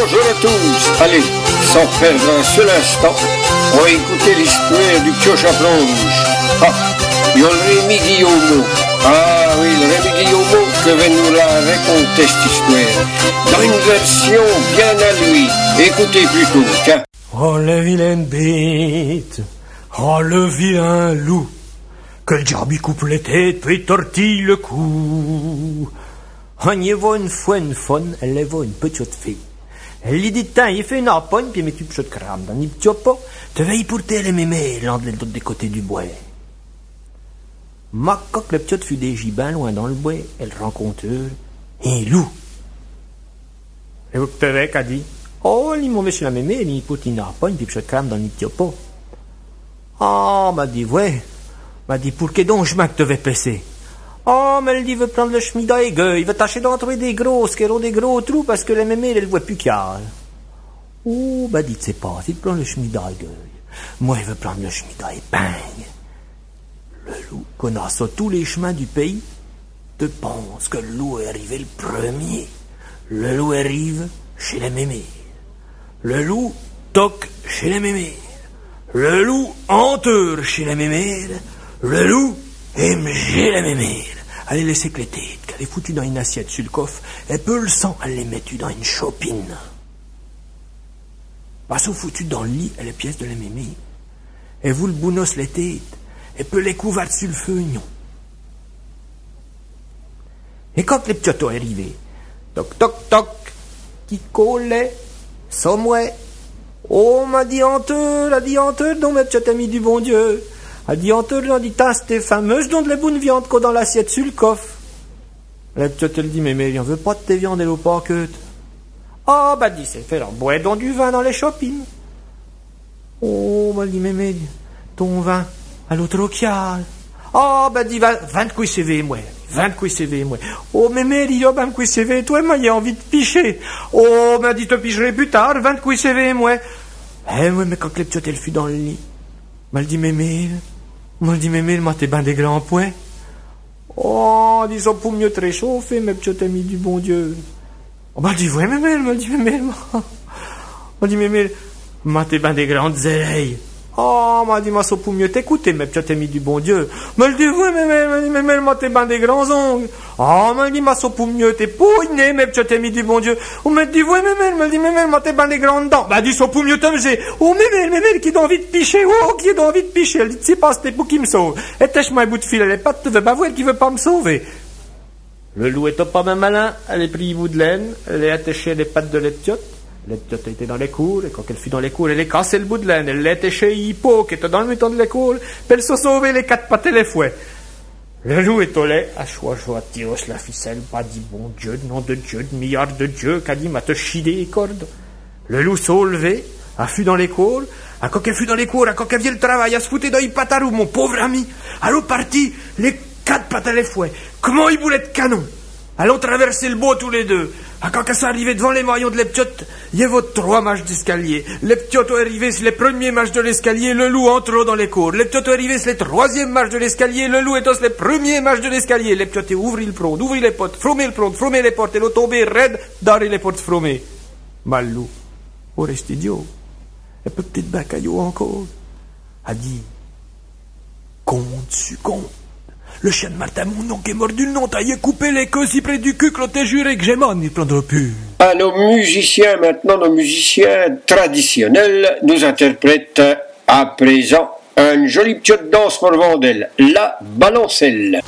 à tous. Allez, sans perdre un seul instant, on va écouter l'histoire du pioche à plonge. Ah, il y a le. Ah oui, le Rémi Guillaume que va nous la raconter cette histoire. Dans une version bien à lui. Écoutez plutôt, tiens. Oh la vilaine bête, oh le vilain loup, que le diable coupe les têtes puis tortille le cou. On y voit une fois une faune, elle y voit une petite fille. Elle lui dit, tiens, il fait une harponne, puis met tu de crame dans le te veille pour tes les mémés, l'un des côtés du bois. Ma coque, le petit fut des gibins loin dans le bois, elle rencontre un loup. Et vous te qu'a dit, oh, il m'a chez la mémé, il pour une harponne, puis de crame dans le. Ah, m'a dit, ouais. M'a dit, pour que donc je m'acte te vais passer? Oh, mais elle dit, veut prendre le chemin gueules. Il veut tâcher d'entrer des grosses, qui des gros trous parce que les mémés, elle voit plus qu'à. Oh, bah, dit, c'est pas, il prend le chemin gueules. Moi, il veut prendre le chemin épingle. Le loup, connaissant tous les chemins du pays, te pense que le loup est arrivé le premier? Le loup arrive chez les mémés. Le loup toque chez les mémés. Le loup enteur chez les mémés. Le loup MG la mémère. Allez laisser que les têtes, qu'elle est foutue dans une assiette sur le coffre, et peu le sang, elle les met dans une chopine? Passe foutue dans le lit, elle est pièce de la mémé. Et vous le bounos les têtes, et peut les couvrir sur le feu, Et quand les petits sont arrivés, toc toc toc, qui collait, sommet, oh ma dianteur, la dianteur dont mes petits amis du bon Dieu, a dit Antonio dit c'était fameuse dont de la bonne viande qu'on dans l'assiette sur le coffre. La petite elle dit mais mais on veut pas de tes viandes et l'eau pas que Ah bah dit c'est fait alors bois donc du vin dans les shoppings. Oh bah dit mais mais ton vin à l'autre okial. Ah bah dit vingt de CV moi. Vingt de CV moi. Oh mais dit oh ben quoi CV toi moi j'ai envie de picher. Oh m'a dit te picherai plus tard vingt de CV moi. Eh oui mais quand les petites elle fut dans le lit. M'a dit mais mais M'a dit, mais moi, t'es ben des grands points. Oh, disons pour mieux te réchauffer, mes petits amis du bon Dieu. On m'a dit, ouais, mais m'a dit, mais m'a dit, mais moi, t'es ben des grandes oreilles. Oh, m'a dit, ça pour mieux t'écouter, mes petits amis du bon Dieu. M'a dit, oui, mais, mais, mais, mais, moi, t'es ben des grands ongles. Oh, m'a dit, ça pour t'es pouiné, mes petits amis du bon Dieu. On m'a dit, oui, mais, mais, m'a dit, mais, mais, t'es ben des grandes dents. M'a dit, ça pour mieux t'amuser. Oh, mais, mais, mais, mais, qui a envie de picher, oh, qui a envie de picher. Elle dit, c'est pas, c'était pour qui me sauve. Et tâche-moi un bout de fil, elle est pas, tu veux pas voir qui veut pas me sauver. Le loup est pas même malin, elle est pris bout de laine, elle est attachée les pattes de l'épiote. L'épiote était dans les cours, et quand elle fut dans les cours, elle est cassé le bout de laine, elle l'était chez Hippo, qui était dans le mutant de l'école, puis elle se sauvait les quatre pattes et les fouets. Le loup est au lait, à choix, tiros la ficelle, pas dit bon Dieu, nom de Dieu, de milliard de Dieu, dit m'a te chier les cordes. Le loup s'est levé, a fut dans l'école, à quand elle fut dans les cours, à quand elle vient le travail, à se foutre dans les patarou, mon pauvre ami. Allô parti, les quatre pattes et les fouets. Comment il voulait de canon? Allons traverser le bois tous les deux. À quand ça arrivait devant les maillons de l'Eptiot, il y avait trois marches d'escalier. L'Eptiot est arrivé sur les premiers marches de l'escalier, le loup entrant dans les cours. L'Eptiot est arrivé sur les troisièmes marches de l'escalier, le loup est sur les premiers marches de l'escalier. L'Eptiot est ouvri le prod, ouvri les portes, fromé le prod, fromé les portes, et l'eau tombé raide, d'arrêt les portes fromées. Mal loup, au reste idiot, et peut-être bacaillot encore, a dit, compte su compte. Le chien de Martin nom qui est mordu le nom, taillé coupé les queues si près du cul que l'on juré que j'ai mort, il prendra plus. À nos musiciens maintenant, nos musiciens traditionnels nous interprètent à présent un joli petit danse pour Vandel, la balancelle.